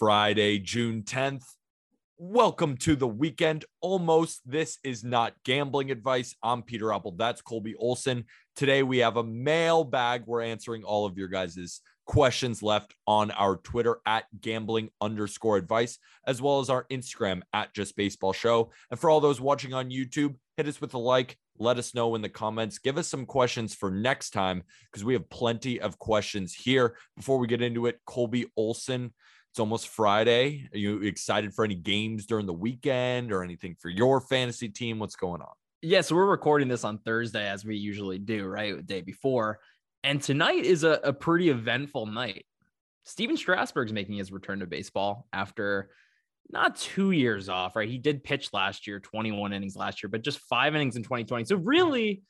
Friday, June 10th. Welcome to the weekend. Almost. This is not gambling advice. I'm Peter Appel. That's Colby Olson. Today we have a mailbag. We're answering all of your guys' questions left on our Twitter at gambling underscore advice, as well as our Instagram at just baseball show. And for all those watching on YouTube, hit us with a like. Let us know in the comments. Give us some questions for next time because we have plenty of questions here. Before we get into it, Colby Olson it's almost Friday. Are you excited for any games during the weekend or anything for your fantasy team? What's going on? Yeah, so we're recording this on Thursday as we usually do, right? The day before. And tonight is a, a pretty eventful night. Stephen Strasburg's making his return to baseball after not two years off, right? He did pitch last year, 21 innings last year, but just five innings in 2020. So really,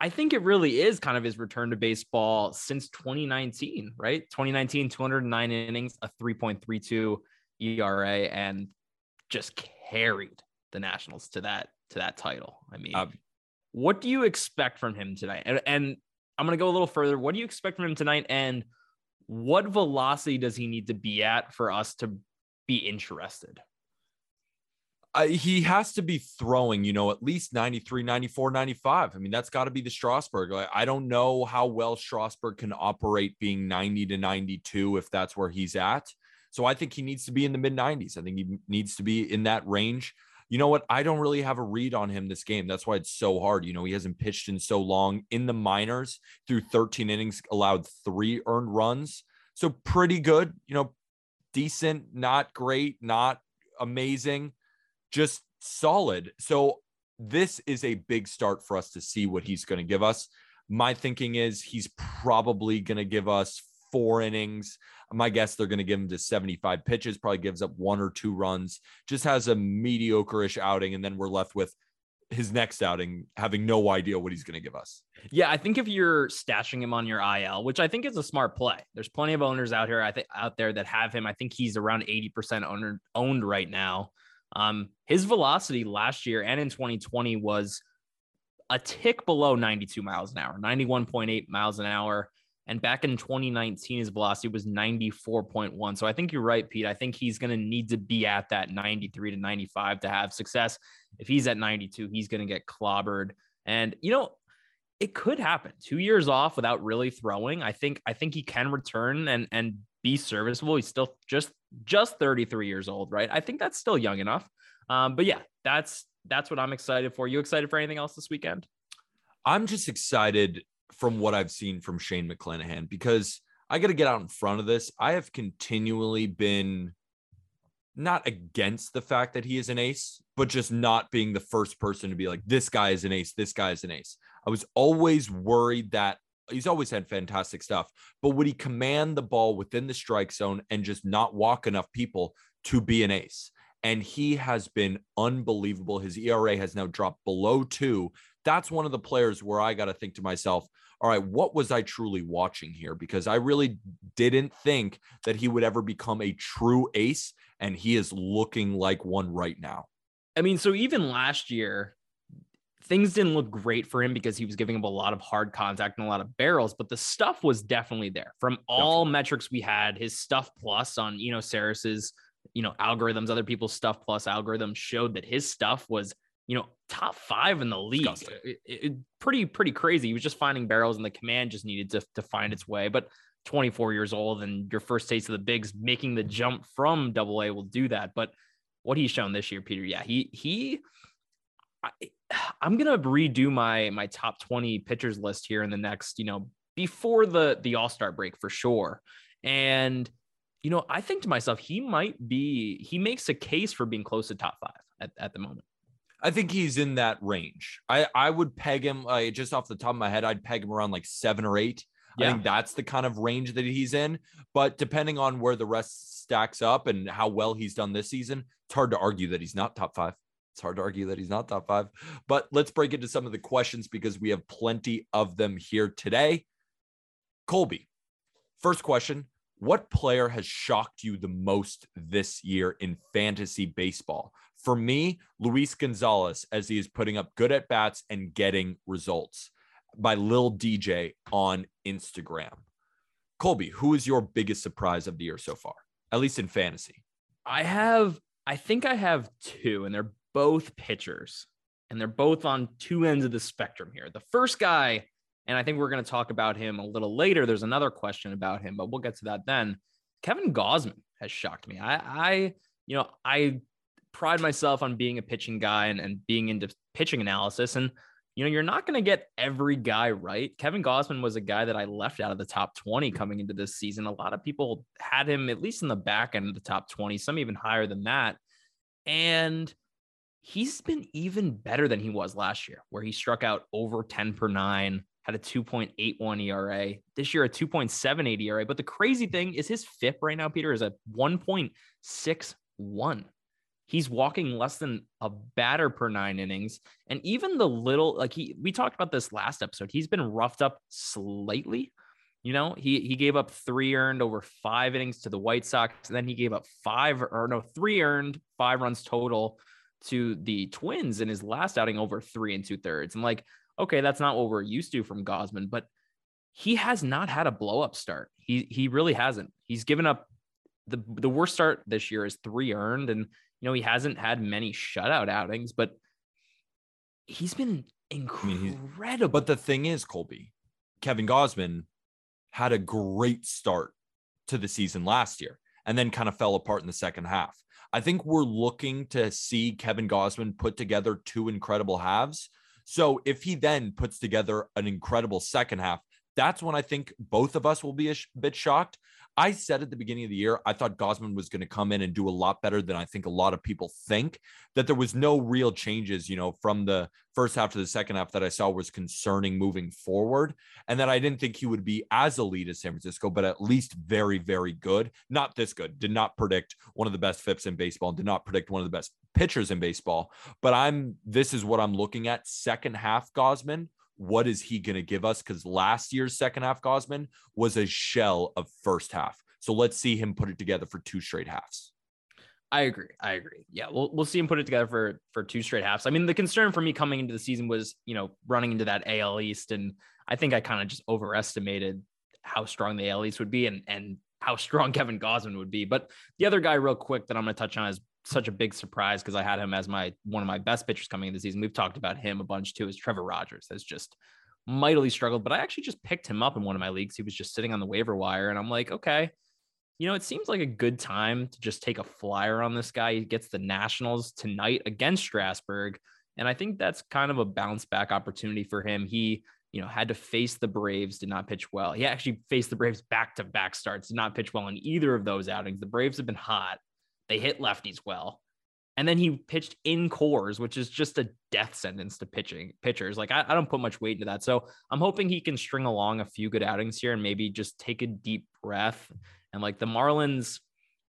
I think it really is kind of his return to baseball since 2019, right? 2019, 209 innings, a 3.32 ERA, and just carried the Nationals to that to that title. I mean, um, what do you expect from him tonight? And, and I'm going to go a little further. What do you expect from him tonight? And what velocity does he need to be at for us to be interested? He has to be throwing, you know, at least 93, 94, 95. I mean, that's got to be the Strasburg. I don't know how well Strasburg can operate being 90 to 92 if that's where he's at. So I think he needs to be in the mid 90s. I think he needs to be in that range. You know what? I don't really have a read on him this game. That's why it's so hard. You know, he hasn't pitched in so long in the minors through 13 innings, allowed three earned runs. So pretty good, you know, decent, not great, not amazing just solid. So this is a big start for us to see what he's going to give us. My thinking is he's probably going to give us four innings. My guess they're going to give him to 75 pitches, probably gives up one or two runs, just has a mediocre-ish outing, and then we're left with his next outing having no idea what he's going to give us. Yeah, I think if you're stashing him on your IL, which I think is a smart play. There's plenty of owners out here I think out there that have him. I think he's around 80% owned owned right now. Um, his velocity last year and in 2020 was a tick below 92 miles an hour, 91.8 miles an hour. And back in 2019, his velocity was 94.1. So I think you're right, Pete. I think he's going to need to be at that 93 to 95 to have success. If he's at 92, he's going to get clobbered. And, you know, it could happen. Two years off without really throwing. I think I think he can return and and be serviceable. He's still just just 33 years old, right? I think that's still young enough. Um, but yeah, that's that's what I'm excited for. You excited for anything else this weekend? I'm just excited from what I've seen from Shane McClanahan because I got to get out in front of this. I have continually been not against the fact that he is an ace, but just not being the first person to be like, this guy is an ace, this guy is an ace. I was always worried that he's always had fantastic stuff, but would he command the ball within the strike zone and just not walk enough people to be an ace? And he has been unbelievable. His ERA has now dropped below two. That's one of the players where I got to think to myself, all right, what was I truly watching here? Because I really didn't think that he would ever become a true ace. And he is looking like one right now. I mean, so even last year, things didn't look great for him because he was giving up a lot of hard contact and a lot of barrels, but the stuff was definitely there from all definitely. metrics we had. His stuff plus on you know Sarris's you know algorithms, other people's stuff plus algorithms showed that his stuff was you know top five in the league. It, it, pretty pretty crazy. He was just finding barrels, and the command just needed to to find its way, but. 24 years old and your first taste of the bigs making the jump from double A will do that. But what he's shown this year, Peter, yeah, he he I, I'm gonna redo my my top 20 pitchers list here in the next, you know, before the the All Star break for sure. And you know, I think to myself, he might be he makes a case for being close to top five at, at the moment. I think he's in that range. I I would peg him uh, just off the top of my head. I'd peg him around like seven or eight. Yeah. I think that's the kind of range that he's in. But depending on where the rest stacks up and how well he's done this season, it's hard to argue that he's not top five. It's hard to argue that he's not top five. But let's break into some of the questions because we have plenty of them here today. Colby, first question What player has shocked you the most this year in fantasy baseball? For me, Luis Gonzalez, as he is putting up good at bats and getting results by Lil DJ on Instagram. Colby, who is your biggest surprise of the year so far, at least in fantasy? I have, I think I have two, and they're both pitchers, and they're both on two ends of the spectrum here. The first guy, and I think we're going to talk about him a little later. There's another question about him, but we'll get to that then. Kevin Gausman has shocked me. I, I, you know, I pride myself on being a pitching guy and, and being into pitching analysis. And, you know, you're not going to get every guy right. Kevin Gausman was a guy that I left out of the top 20 coming into this season. A lot of people had him at least in the back end of the top 20, some even higher than that. And he's been even better than he was last year, where he struck out over 10 per nine, had a 2.81 ERA. This year, a 2.78 ERA. But the crazy thing is his FIP right now, Peter, is a 1.61. He's walking less than a batter per nine innings. And even the little, like he, we talked about this last episode, he's been roughed up slightly. You know, he he gave up three earned over five innings to the White Sox, and then he gave up five or no three earned, five runs total to the Twins in his last outing over three and two thirds. And like okay, that's not what we're used to from Gausman, but he has not had a blow up start. He he really hasn't. He's given up the the worst start this year is three earned, and you know he hasn't had many shutout outings, but he's been incredible. I mean, but the thing is, Colby, Kevin Gausman had a great start to the season last year, and then kind of fell apart in the second half. I think we're looking to see Kevin Gausman put together two incredible halves so if he then puts together an incredible second half, that's when I think both of us will be a sh- bit shocked. I said at the beginning of the year, I thought Gausman was going to come in and do a lot better than I think a lot of people think. That there was no real changes, you know, from the first half to the second half that I saw was concerning moving forward. And that I didn't think he would be as elite as San Francisco, but at least very, very good. Not this good. Did not predict one of the best FIPs in baseball, did not predict one of the best pitchers in baseball. But I'm, this is what I'm looking at. Second half Gausman what is he going to give us? Because last year's second half Gausman was a shell of first half. So let's see him put it together for two straight halves. I agree. I agree. Yeah, we'll we'll see him put it together for for two straight halves. I mean, the concern for me coming into the season was, you know, running into that AL East, and I think I kind of just overestimated how strong the AL East would be, and and how strong Kevin Gausman would be. But the other guy, real quick, that I'm going to touch on is such a big surprise because I had him as my one of my best pitchers coming in the season. We've talked about him a bunch too. Is Trevor Rogers has just mightily struggled, but I actually just picked him up in one of my leagues. He was just sitting on the waiver wire, and I'm like, okay, you know, it seems like a good time to just take a flyer on this guy. He gets the Nationals tonight against Strasburg, and I think that's kind of a bounce back opportunity for him. He you know, had to face the Braves, did not pitch well. He actually faced the Braves back to back starts, did not pitch well in either of those outings. The Braves have been hot. They hit lefties well. And then he pitched in Coors, which is just a death sentence to pitching pitchers. Like I, I, don't put much weight into that. So I'm hoping he can string along a few good outings here and maybe just take a deep breath. And like the Marlins,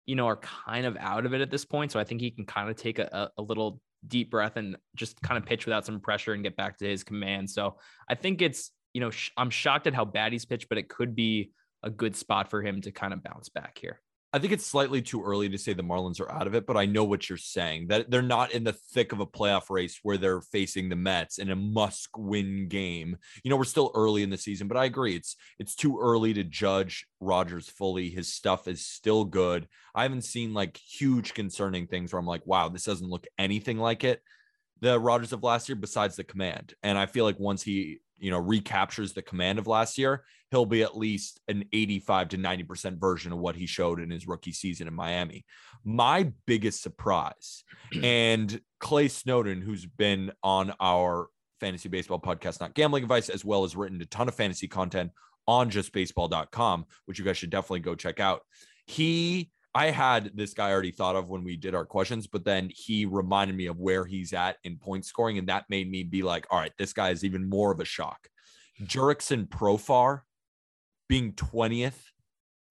you know, are kind of out of it at this point. So I think he can kind of take a, a little deep breath and just kind of pitch without some pressure and get back to his command. So I think it's, you know, sh- I'm shocked at how bad he's pitched, but it could be a good spot for him to kind of bounce back here. I think it's slightly too early to say the Marlins are out of it, but I know what you're saying that they're not in the thick of a playoff race where they're facing the Mets in a must-win game. You know, we're still early in the season, but I agree it's it's too early to judge Rogers fully. His stuff is still good. I haven't seen like huge concerning things where I'm like, wow, this doesn't look anything like it. The Rogers of last year, besides the command, and I feel like once he you know recaptures the command of last year, he'll be at least an 85 to 90% version of what he showed in his rookie season in Miami. My biggest surprise, and Clay Snowden, who's been on our fantasy baseball podcast, not gambling advice, as well as written a ton of fantasy content on justbaseball.com, which you guys should definitely go check out. He I had this guy already thought of when we did our questions, but then he reminded me of where he's at in point scoring. And that made me be like, all right, this guy is even more of a shock. Jurickson Profar being 20th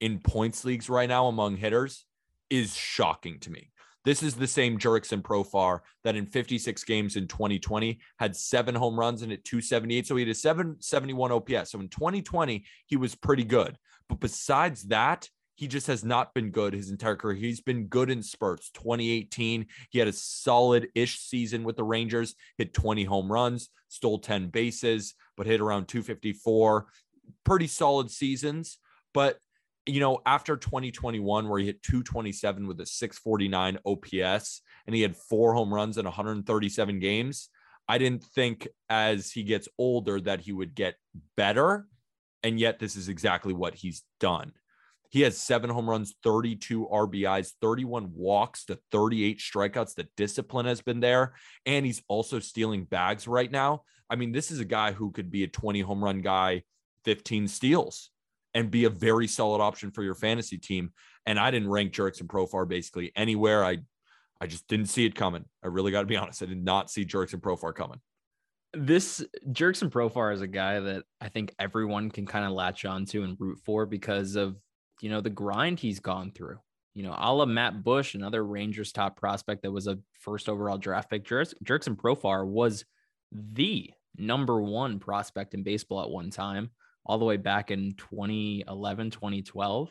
in points leagues right now among hitters is shocking to me. This is the same Jurickson Profar that in 56 games in 2020 had seven home runs and at 278. So he had a 771 OPS. So in 2020, he was pretty good. But besides that, he just has not been good his entire career. He's been good in spurts. 2018, he had a solid ish season with the Rangers, hit 20 home runs, stole 10 bases, but hit around 254. Pretty solid seasons. But you know, after 2021, where he hit 227 with a 649 OPS and he had four home runs in 137 games, I didn't think as he gets older that he would get better. And yet, this is exactly what he's done. He has seven home runs, 32 RBIs, 31 walks to 38 strikeouts. The discipline has been there. And he's also stealing bags right now. I mean, this is a guy who could be a 20 home run guy, 15 steals, and be a very solid option for your fantasy team. And I didn't rank Jurickson Profar basically anywhere. I I just didn't see it coming. I really got to be honest. I did not see Jurickson Profar coming. This Jurickson Profar is a guy that I think everyone can kind of latch onto and root for because of you know the grind he's gone through. You know, a la Matt Bush, another Rangers top prospect that was a first overall draft pick. Jurickson Profar was the number one prospect in baseball at one time, all the way back in 2011, 2012.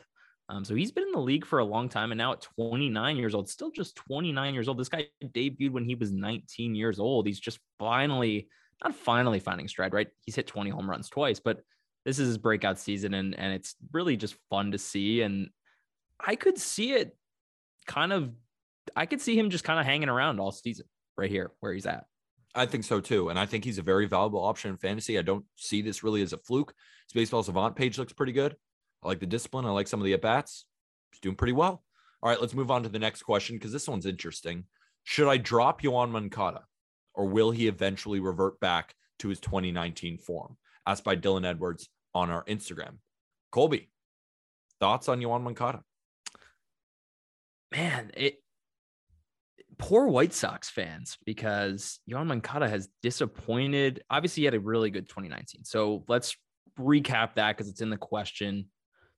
Um, so he's been in the league for a long time and now at 29 years old, still just 29 years old. This guy debuted when he was 19 years old. He's just finally, not finally finding stride, right? He's hit 20 home runs twice, but this is his breakout season and, and it's really just fun to see. And I could see it kind of, I could see him just kind of hanging around all season right here where he's at. I think so too. And I think he's a very valuable option in fantasy. I don't see this really as a fluke. His baseball savant page looks pretty good. I like the discipline. I like some of the at bats. He's doing pretty well. All right, let's move on to the next question because this one's interesting. Should I drop Yoan Moncada or will he eventually revert back to his 2019 form? Asked by Dylan Edwards on our Instagram. Colby, thoughts on Yoan Moncada? Man, it poor White Sox fans because Yoan Moncada has disappointed. Obviously, he had a really good 2019. So let's recap that because it's in the question.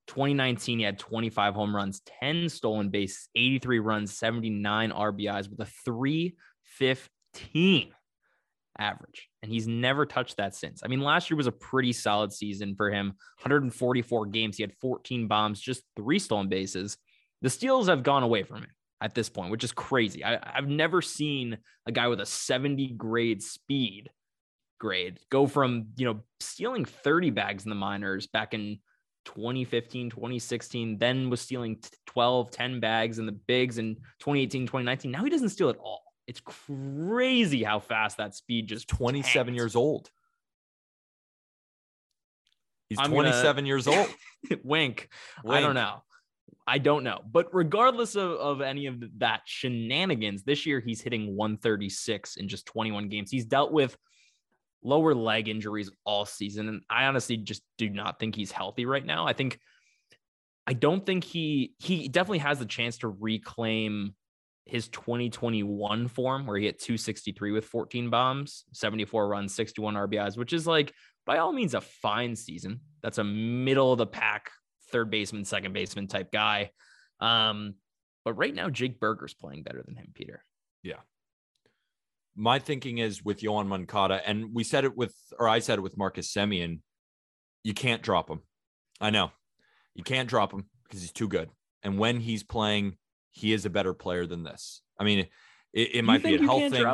2019, he had 25 home runs, 10 stolen bases, 83 runs, 79 RBIs with a 315 average. And he's never touched that since. I mean, last year was a pretty solid season for him 144 games. He had 14 bombs, just three stolen bases. The steals have gone away from him at this point, which is crazy. I, have never seen a guy with a 70 grade speed grade go from, you know, stealing 30 bags in the minors back in 2015, 2016, then was stealing 12, 10 bags in the bigs in 2018, 2019. Now he doesn't steal at all. It's crazy how fast that speed just 27 tanked. years old. He's I'm 27 gonna... years old. Wink. Wink. I don't know. I don't know. But regardless of, of any of that shenanigans, this year he's hitting 136 in just 21 games. He's dealt with lower leg injuries all season. And I honestly just do not think he's healthy right now. I think I don't think he he definitely has the chance to reclaim his 2021 form where he hit 263 with 14 bombs, 74 runs, 61 RBIs, which is like by all means a fine season. That's a middle of the pack third baseman, second baseman type guy. Um, but right now, Jake Burger's playing better than him, Peter. Yeah. My thinking is with Yoan Moncada, and we said it with, or I said it with Marcus Semien, you can't drop him. I know you can't drop him because he's too good. And when he's playing, he is a better player than this. I mean, it, it might be a health thing.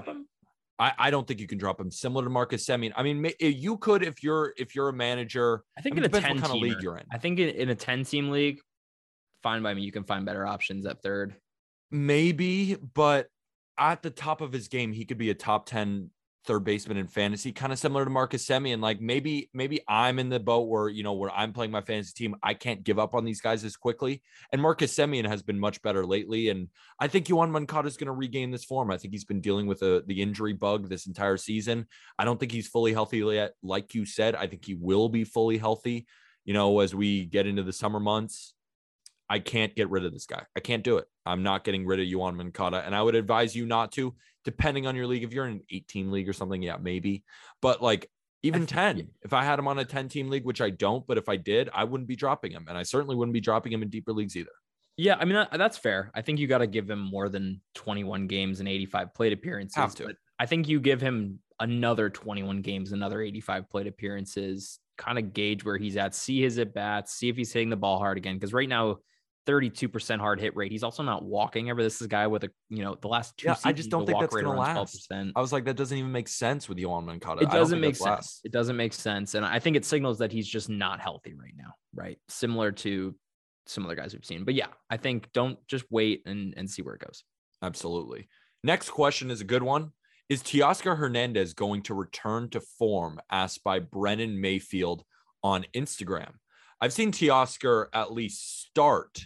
I, I don't think you can drop him similar to Marcus Semien. I mean, eh, you could if you're if you're a manager. I think I mean, in a ten kind of league you're in. I think in, in a ten team league, fine by me. You can find better options at third. Maybe, but at the top of his game, he could be a top ten third baseman in fantasy, kind of similar to Marcus Semien. Like maybe, maybe I'm in the boat where, you know, where I'm playing my fantasy team, I can't give up on these guys as quickly. And Marcus Semien has been much better lately. And I think Yoan Moncada is going to regain this form. I think he's been dealing with a, the injury bug this entire season. I don't think he's fully healthy yet. Like you said, I think he will be fully healthy, you know, as we get into the summer months. I can't get rid of this guy. I can't do it. I'm not getting rid of Yoan Moncada. And I would advise you not to, depending on your league. If you're in an 18 league or something, yeah, maybe. But like even 10, if I had him on a 10 team league, which I don't, but if I did, I wouldn't be dropping him. And I certainly wouldn't be dropping him in deeper leagues either. Yeah, I mean uh, that's fair. I think you got to give him more than 21 games and 85 plate appearances. Have to. But I think you give him another 21 games, another 85 plate appearances, kind of gauge where he's at, see his at bats, see if he's hitting the ball hard again. Because right now 32% hard hit rate. He's also not walking ever. This is a guy with a, you know, the last two yeah, I just don't think that's going to last. 12%. I was like, that doesn't even make sense with Yoan Moncada. It doesn't make sense. Last. It doesn't make sense. And I think it signals that he's just not healthy right now, right? Similar to some other guys we've seen. But yeah, I think don't just wait and, and see where it goes. Absolutely. Next question is a good one. Is Teoscar Hernandez going to return to form? Asked by Brennan Mayfield on Instagram. I've seen Teoscar at least start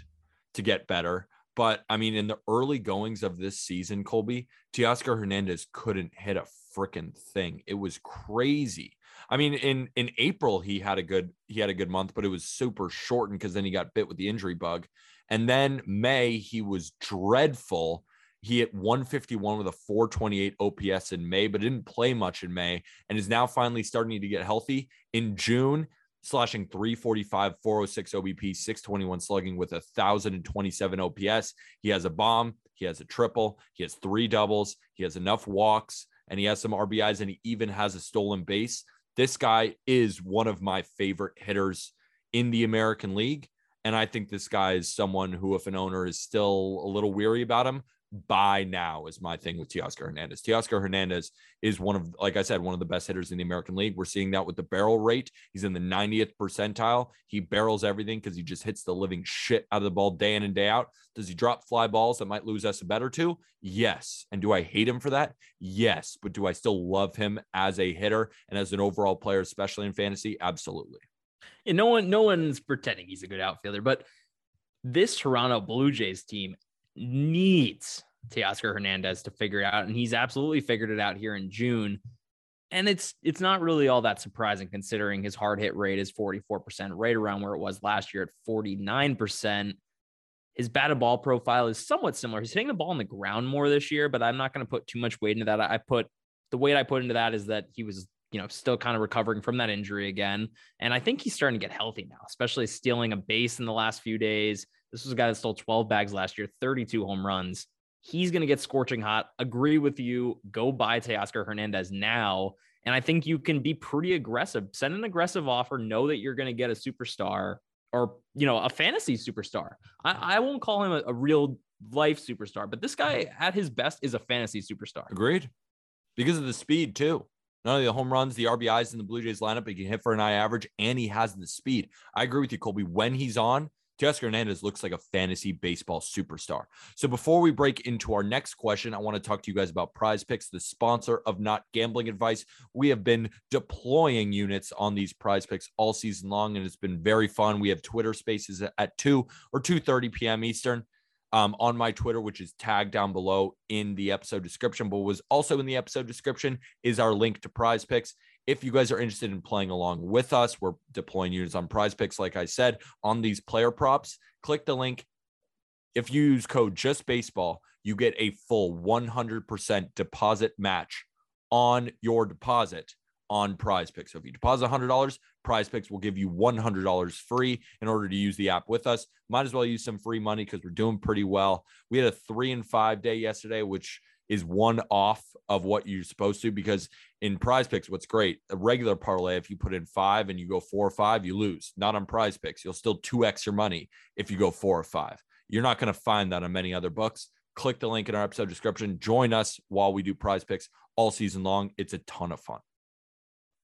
to get better. But I mean, in the early goings of this season, Colby, Teoscar Hernandez couldn't hit a freaking thing. It was crazy. I mean, in in April he had a good he had a good month, but it was super shortened because then he got bit with the injury bug. And then May he was dreadful. He hit 151 with a 428 OPS in May, but didn't play much in May and is now finally starting to get healthy. In June, slashing 345, 406 OBP, 621 slugging with a 1,027 OPS. He has a bomb, he has a triple, he has three doubles, he has enough walks, and he has some RBIs, and he even has a stolen base. This guy is one of my favorite hitters in the American League. And I think this guy is someone who, if an owner is still a little weary about him, buy now is my thing with Teoscar Hernandez. Teoscar Hernandez is one of, like I said, one of the best hitters in the American League. We're seeing that with the barrel rate. He's in the 90th percentile. He barrels everything because he just hits the living shit out of the ball day in and day out. Does he drop fly balls that might lose us a bet or two? Yes. And do I hate him for that? Yes. But do I still love him as a hitter and as an overall player, especially in fantasy? Absolutely. And no one, no one's pretending he's a good outfielder, but this Toronto Blue Jays team needs Teoscar Hernandez to figure out, and he's absolutely figured it out here in June. And it's it's not really all that surprising considering his hard hit rate is 44%, right around where it was last year at 49%. His batted ball profile is somewhat similar. He's hitting the ball on the ground more this year, but I'm not going to put too much weight into that. I put the weight I put into that is that he was, you know, still kind of recovering from that injury again. And I think he's starting to get healthy now, especially stealing a base in the last few days. This was a guy that stole 12 bags last year, 32 home runs. He's going to get scorching hot. Agree with you. Go buy Teoscar Hernandez now. And I think you can be pretty aggressive. Send an aggressive offer. Know that you're going to get a superstar or, you know, a fantasy superstar. I, I won't call him a, a real life superstar, but this guy at his best is a fantasy superstar. Agreed. Because of the speed, too. Not only the home runs, the RBIs in the Blue Jays lineup, he can hit for an eye average and he has the speed. I agree with you, Colby. When he's on, Teoscar Hernandez looks like a fantasy baseball superstar. So before we break into our next question, I want to talk to you guys about Prize Picks, the sponsor of Not Gambling Advice. We have been deploying units on these Prize Picks all season long, and it's been very fun. We have Twitter Spaces at two or two thirty p.m. Eastern. Um, on my Twitter, which is tagged down below in the episode description, but was also in the episode description is our link to prize picks. If you guys are interested in playing along with us, we're deploying units on prize picks, like I said, on these player props. Click the link. If you use code just baseball, you get a full 100% deposit match on your deposit on prize picks. So if you deposit $100, prize picks will give you $100 free in order to use the app with us. Might as well use some free money because we're doing pretty well. We had a three and five day yesterday, which is one off of what you're supposed to because in prize picks what's great a regular parlay if you put in five and you go four or five you lose. Not on prize picks. You'll still 2x your money if you go four or five. You're not going to find that on many other books. Click the link in our episode description. Join us while we do prize picks all season long. It's a ton of fun.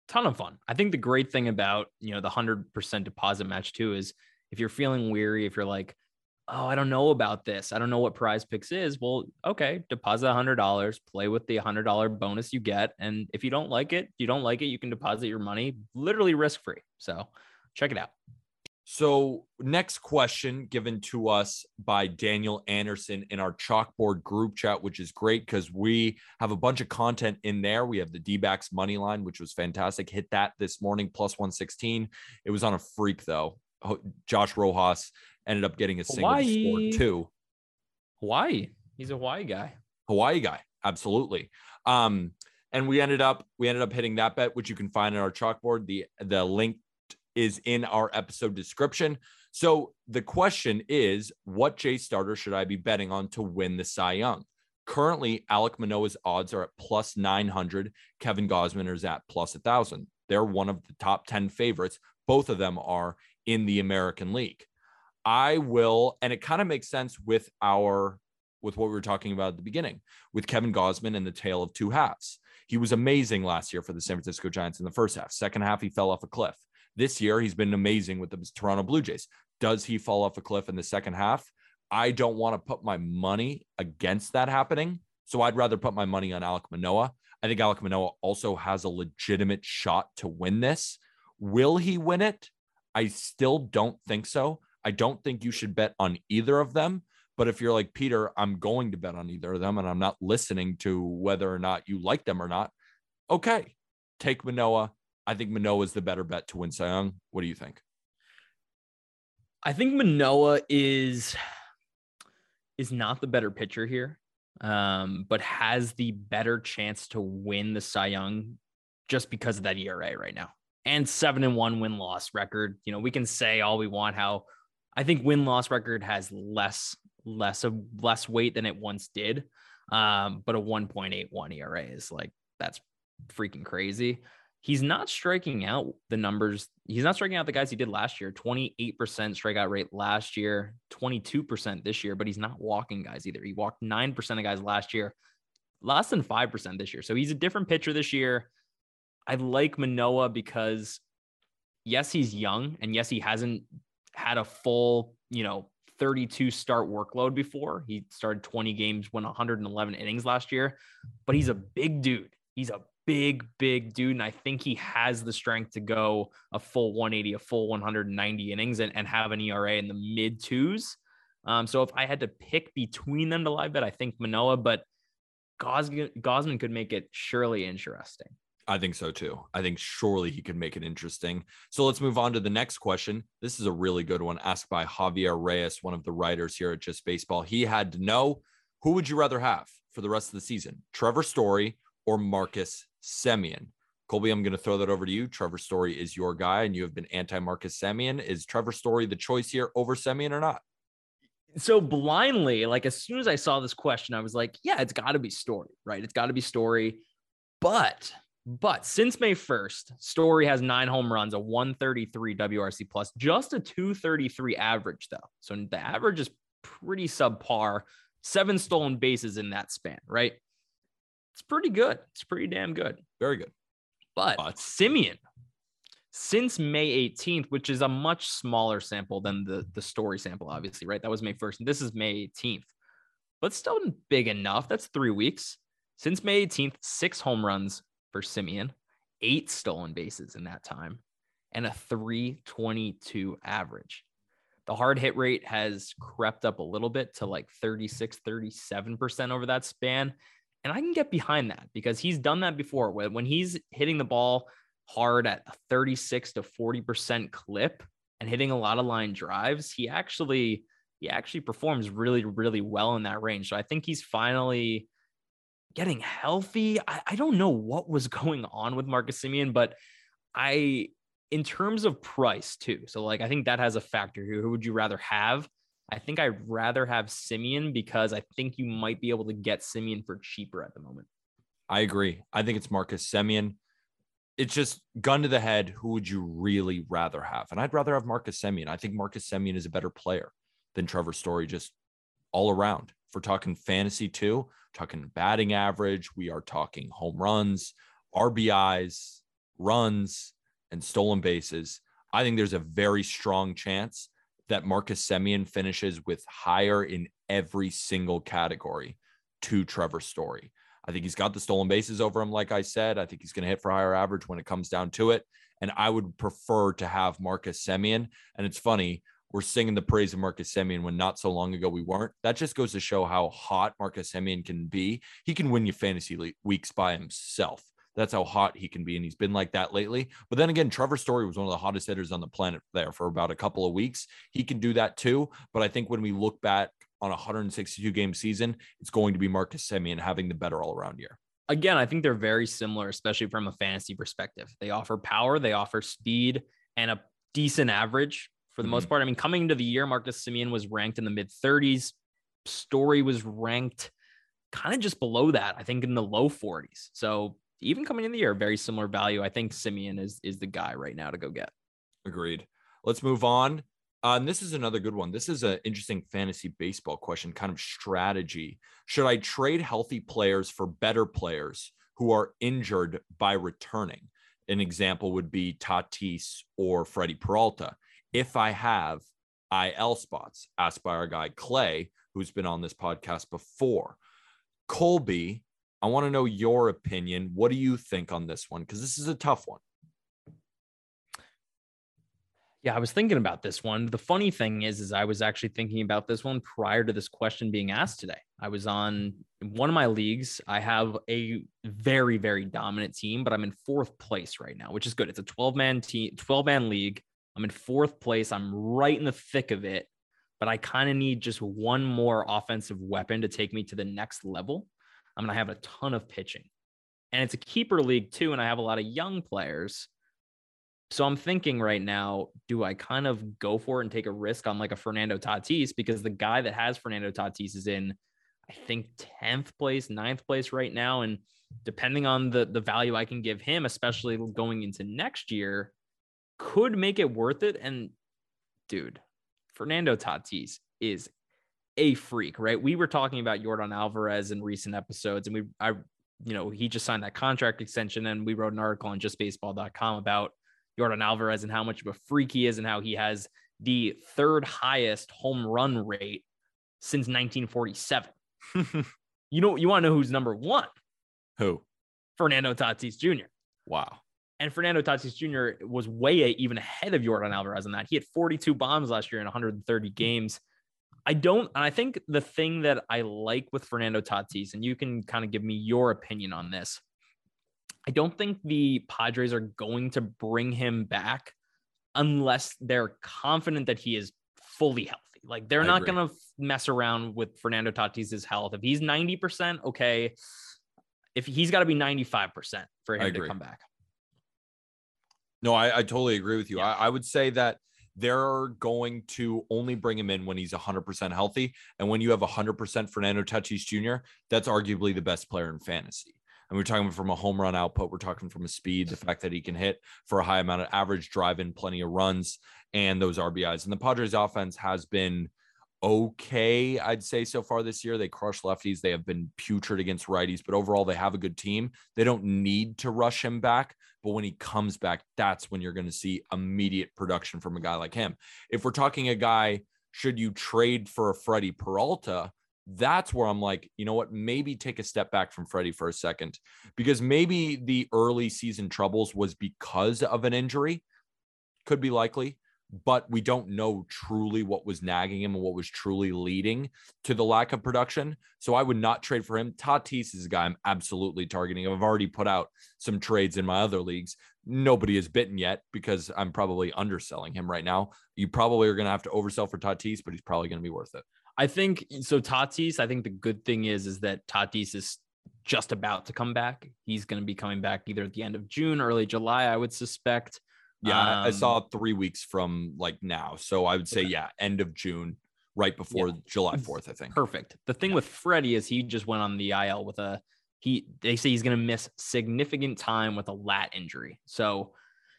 Ton of fun. I think the great thing about you know the 100% deposit match too is if you're feeling weary if you're like oh, I don't know about this. I don't know what prize picks is. Well, okay, deposit $100, play with the $100 bonus you get. And if you don't like it, you don't like it, you can deposit your money literally risk free. So check it out. So, next question given to us by Daniel Anderson in our chalkboard group chat, which is great because we have a bunch of content in there. We have the D backs money line, which was fantastic. Hit that this morning, plus 116. It was on a freak, though. Josh Rojas ended up getting a single Hawaii. score too. Hawaii. He's a Hawaii guy. Hawaii guy. Absolutely. Um, and we ended up we ended up hitting that bet, which you can find in our chalkboard. The the link is in our episode description. So the question is, what J starter should I be betting on to win the Cy Young? Currently, Alec Manoah's odds are at plus 900. Kevin Gausman is at plus 1,000. They're one of the top 10 favorites. Both of them are in the American League. I will, and it kind of makes sense with our with what we were talking about at the beginning with Kevin Gausman and the tale of two halves. He was amazing last year for the San Francisco Giants in the first half. Second half, he fell off a cliff. This year, he's been amazing with the Toronto Blue Jays. Does he fall off a cliff in the second half? I don't want to put my money against that happening. So I'd rather put my money on Alec Manoah. I think Alec Manoah also has a legitimate shot to win this. Will he win it? I still don't think so. I don't think you should bet on either of them. But if you're like Peter, I'm going to bet on either of them and I'm not listening to whether or not you like them or not. Okay, take Manoah. I think Manoah is the better bet to win Cy Young. What do you think? I think Manoah is is not the better pitcher here, um, but has the better chance to win the Cy Young just because of that ERA right now and seven and one win loss record. You know, we can say all we want how I think win loss record has less less of less weight than it once did. Um, but a 1.81 ERA is like that's freaking crazy. He's not striking out the numbers. He's not striking out the guys he did last year. 28% strikeout rate last year, 22% this year, but he's not walking guys either. He walked 9% of guys last year, less than 5% this year. So he's a different pitcher this year. I like Manoah because yes, he's young and yes, he hasn't had a full, you know, 32 start workload before. He started 20 games, went 111 innings last year, but he's a big dude. He's a big, big dude. And I think he has the strength to go a full 180, a full 190 innings and, and have an ERA in the mid twos. Um, so if I had to pick between them to live bet, I think Manoah, but Gausman could make it surely interesting. I think so too. I think surely he could make it interesting. So let's move on to the next question. This is a really good one asked by Javier Reyes, one of the writers here at Just Baseball. He had to know who would you rather have for the rest of the season, Trevor Story or Marcus Semien? Colby, I'm going to throw that over to you. Trevor Story is your guy, and you have been anti Marcus Semien. Is Trevor Story the choice here over Semien or not? So blindly, like as soon as I saw this question, I was like, yeah, it's got to be Story, right? It's got to be Story. But but since May 1st, Story has nine home runs, a 133 WRC plus, just a 233 average, though. So the average is pretty subpar. Seven stolen bases in that span, right? It's pretty good. It's pretty damn good. Very good. But, but Semien, since May 18th, which is a much smaller sample than the, the story sample, obviously, right? That was May 1st. And this is May 18th, but still big enough. That's three weeks. Since May 18th, six home runs, for Semien, eight stolen bases in that time, and a 322 average. The hard hit rate has crept up a little bit to like 36, 37% over that span. And I can get behind that because he's done that before. When he's hitting the ball hard at a 36 to 40% clip and hitting a lot of line drives, he actually he actually performs really, really well in that range. So I think he's finally getting healthy. I, I don't know what was going on with Marcus Semien, but I, in terms of price too. So like, I think that has a factor here. Who would you rather have? I think I'd rather have Semien because I think you might be able to get Semien for cheaper at the moment. I agree. I think it's Marcus Semien. It's just gun to the head. Who would you really rather have? And I'd rather have Marcus Semien. I think Marcus Semien is a better player than Trevor Story, just all around. If we're talking fantasy too, talking batting average, we are talking home runs, RBIs, runs, and stolen bases. I think there's a very strong chance that Marcus Semien finishes with higher in every single category to Trevor Story. I think he's got the stolen bases over him, like I said. I think he's going to hit for higher average when it comes down to it. And I would prefer to have Marcus Semien. And it's funny, we're singing the praise of Marcus Semien when not so long ago we weren't. That just goes to show how hot Marcus Semien can be. He can win you fantasy weeks by himself. That's how hot he can be. And he's been like that lately. But then again, Trevor Story was one of the hottest hitters on the planet there for about a couple of weeks. He can do that too. But I think when we look back on a 162 game season, it's going to be Marcus Semien having the better all around year. Again, I think they're very similar, especially from a fantasy perspective. They offer power, they offer speed, and a decent average for the mm-hmm. most part. I mean, coming into the year, Marcus Semien was ranked in the mid 30s. Story was ranked kind of just below that, I think in the low 40s. So even coming in the year, very similar value. I think Semien is is the guy right now to go get. Agreed. Let's move on. Uh, and this is another good one. This is an interesting fantasy baseball question, kind of strategy. Should I trade healthy players for better players who are injured by returning? An example would be Tatis or Freddie Peralta if I have IL spots? Asked by our guy Clay, who's been on this podcast before. Colby, I want to know your opinion. What do you think on this one? Because this is a tough one. Yeah, I was thinking about this one. The funny thing is, is I was actually thinking about this one prior to this question being asked today. I was on one of my leagues. I have a very, very dominant team, but I'm in fourth place right now, which is good. It's a 12 man team, 12 man league. I'm in fourth place. I'm right in the thick of it, but I kind of need just one more offensive weapon to take me to the next level. I'm going to have a ton of pitching. And it's a keeper league too. And I have a lot of young players. So I'm thinking right now, do I kind of go for it and take a risk on like a Fernando Tatis? Because the guy that has Fernando Tatis is in, I think, 10th place, ninth place right now. And depending on the, the value I can give him, especially going into next year, could make it worth it. And dude, Fernando Tatis is a freak, right? We were talking about Yordan Alvarez in recent episodes, and we, I, you know, he just signed that contract extension, and we wrote an article on justbaseball.com about Yordan Alvarez and how much of a freak he is and how he has the third highest home run rate since 1947. you know, you want to know who's number one? Who? Fernando Tatis Jr. Wow. And Fernando Tatis Jr. was way even ahead of Yordan Alvarez on that. He had 42 bombs last year in 130 games. I don't, and I think the thing that I like with Fernando Tatis, and you can kind of give me your opinion on this. I don't think the Padres are going to bring him back unless they're confident that he is fully healthy. Like they're I not going to mess around with Fernando Tatis's health. If he's 90%, okay. If he's got to be 95% for him to come back. No, I, I totally agree with you. Yeah. I, I would say that they're going to only bring him in when he's 100% healthy. And when you have 100% Fernando Tatis Jr., that's arguably the best player in fantasy. And we're talking from a home run output. We're talking from a speed, the fact that he can hit for a high amount of average drive in, plenty of runs, and those RBIs. And the Padres offense has been okay, I'd say so far this year. They crush lefties. They have been putrid against righties, but overall, they have a good team. They don't need to rush him back. But when he comes back, that's when you're going to see immediate production from a guy like him. If we're talking a guy, should you trade for a Freddie Peralta? that's where I'm like, you know what? Maybe take a step back from Freddie for a second because maybe the early season troubles was because of an injury, could be likely, but we don't know truly what was nagging him and what was truly leading to the lack of production. So I would not trade for him. Tatis is a guy I'm absolutely targeting. I've already put out some trades in my other leagues. Nobody is bitten yet because I'm probably underselling him right now. You probably are going to have to oversell for Tatis, but he's probably going to be worth it. I think so. Tatis, I think the good thing is is that Tatis is just about to come back. He's going to be coming back either at the end of June, early July, I would suspect. Yeah, um, I saw three weeks from like now, so I would say okay. yeah, end of June, right before yeah. July fourth, I think. Perfect. The thing yeah. with Freddie is he just went on the IL with a he. They say he's going to miss significant time with a lat injury. So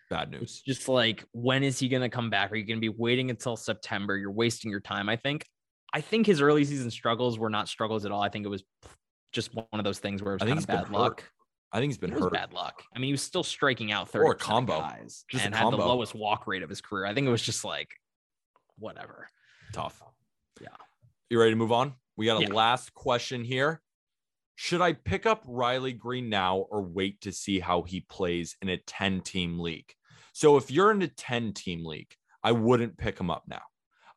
bad news. just like when is he going to come back? Are you going to be waiting until September? You're wasting your time. I think. I think his early season struggles were not struggles at all. I think it was just one of those things where it was I kind of bad luck. I think he's been it hurt. bad luck. I mean, he was still striking out 30 or a combo guys just and had the lowest walk rate of his career. I think it was just like whatever. Tough. Yeah. You ready to move on? We got a yeah. last question here. Should I pick up Riley Greene now or wait to see how he plays in a 10 team league? So if you're in a 10 team league, I wouldn't pick him up now.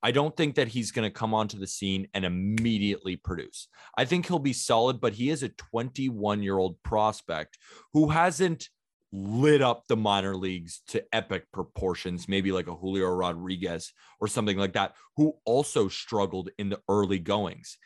I don't think that he's going to come onto the scene and immediately produce. I think he'll be solid, but he is a 21 year old prospect who hasn't lit up the minor leagues to epic proportions, maybe like a Julio Rodriguez or something like that, who also struggled in the early goings.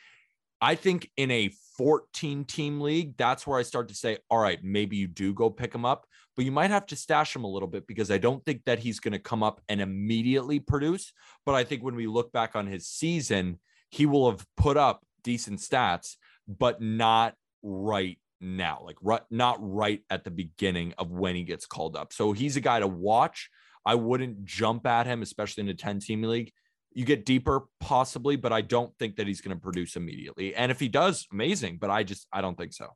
I think in a 14 team league, that's where I start to say, all right, maybe you do go pick him up but you might have to stash him a little bit because I don't think that he's going to come up and immediately produce. But I think when we look back on his season, he will have put up decent stats, but not right now, like right, not right at the beginning of when he gets called up. So he's a guy to watch. I wouldn't jump at him, especially in a 10 team league. You get deeper, possibly, but I don't think that he's going to produce immediately. And if he does, amazing. But I just, I don't think so.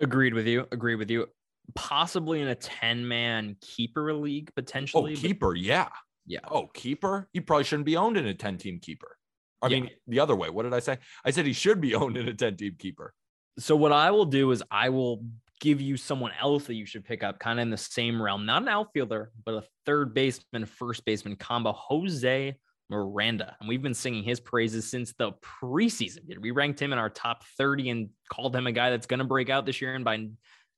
Agreed with you. Agreed with you possibly in a 10 man keeper league oh, potentially. Oh, keeper, yeah. Yeah. Oh, keeper? He probably shouldn't be owned in a 10 team keeper. I Yeah. mean, the other way. What did I say? I said he should be owned in a 10 team keeper. So what I will do is I will give you someone else that you should pick up, kind of in the same realm, not an outfielder, but a third baseman, first baseman combo, Jose Miranda. And we've been singing his praises since the preseason. We ranked him in our top 30 and called him a guy that's going to break out this year? And by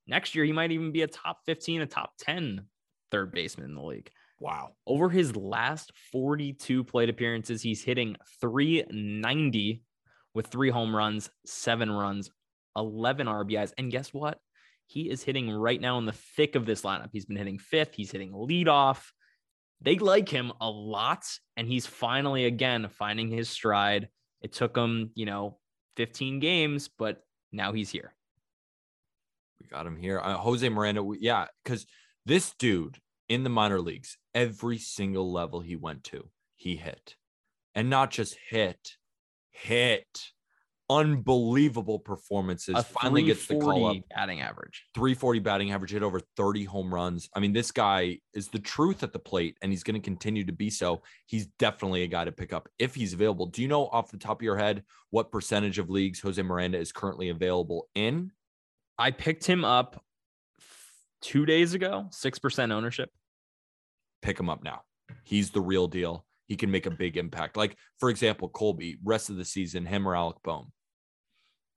next year, he might even be a top 15, a top 10 third baseman in the league. Wow. Over his last 42 plate appearances, he's hitting 390 with three home runs, seven runs, 11 RBIs. And guess what? He is hitting right now in the thick of this lineup. He's been hitting fifth, he's hitting leadoff. They like him a lot. And he's finally, again, finding his stride. It took him, you know, 15 games, but now he's here. Got him here. Uh, Jose Miranda. Yeah. Because this dude in the minor leagues, every single level he went to, he hit. And not just hit, hit. Unbelievable performances. Finally gets the call up. batting average. 340 batting average, hit over 30 home runs. I mean, this guy is the truth at the plate, and he's going to continue to be so. He's definitely a guy to pick up if he's available. Do you know off the top of your head what percentage of leagues Jose Miranda is currently available in? I picked him up two days ago, 6% ownership. Pick him up now. He's the real deal. He can make a big impact. Like, for example, Colby, rest of the season, him or Alec Bohm.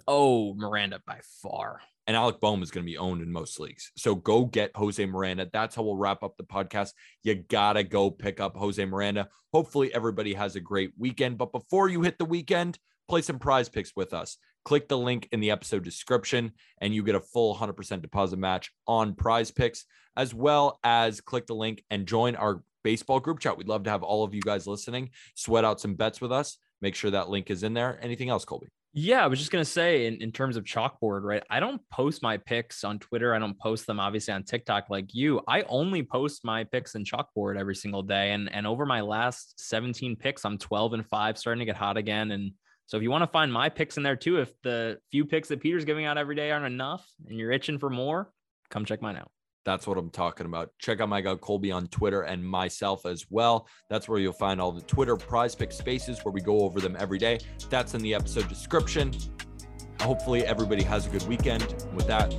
Oh, Miranda by far. and Alec Bohm is going to be owned in most leagues. So go get Jose Miranda. That's how we'll wrap up the podcast. You got to go pick up Jose Miranda. Hopefully, everybody has a great weekend. But before you hit the weekend, play some prize picks with us. Click the link in the episode description, and you get a full 100% deposit match on prize picks, as well as click the link and join our baseball group chat. We'd love to have all of you guys listening, sweat out some bets with us. Make sure that link is in there. Anything else, Colby? Yeah, I was just gonna say in, in terms of chalkboard, right? I don't post my picks on Twitter. I don't post them obviously on TikTok like you. I only post my picks in chalkboard every single day. And and over my last 17 picks, I'm 12 and 5, starting to get hot again. And so if you want to find my picks in there too, if the few picks that Peter's giving out every day aren't enough and you're itching for more, come check mine out. That's what I'm talking about. Check out my guy Colby on Twitter and myself as well. That's where you'll find all the Twitter prize pick spaces where we go over them every day. That's in the episode description. Hopefully, everybody has a good weekend. With that,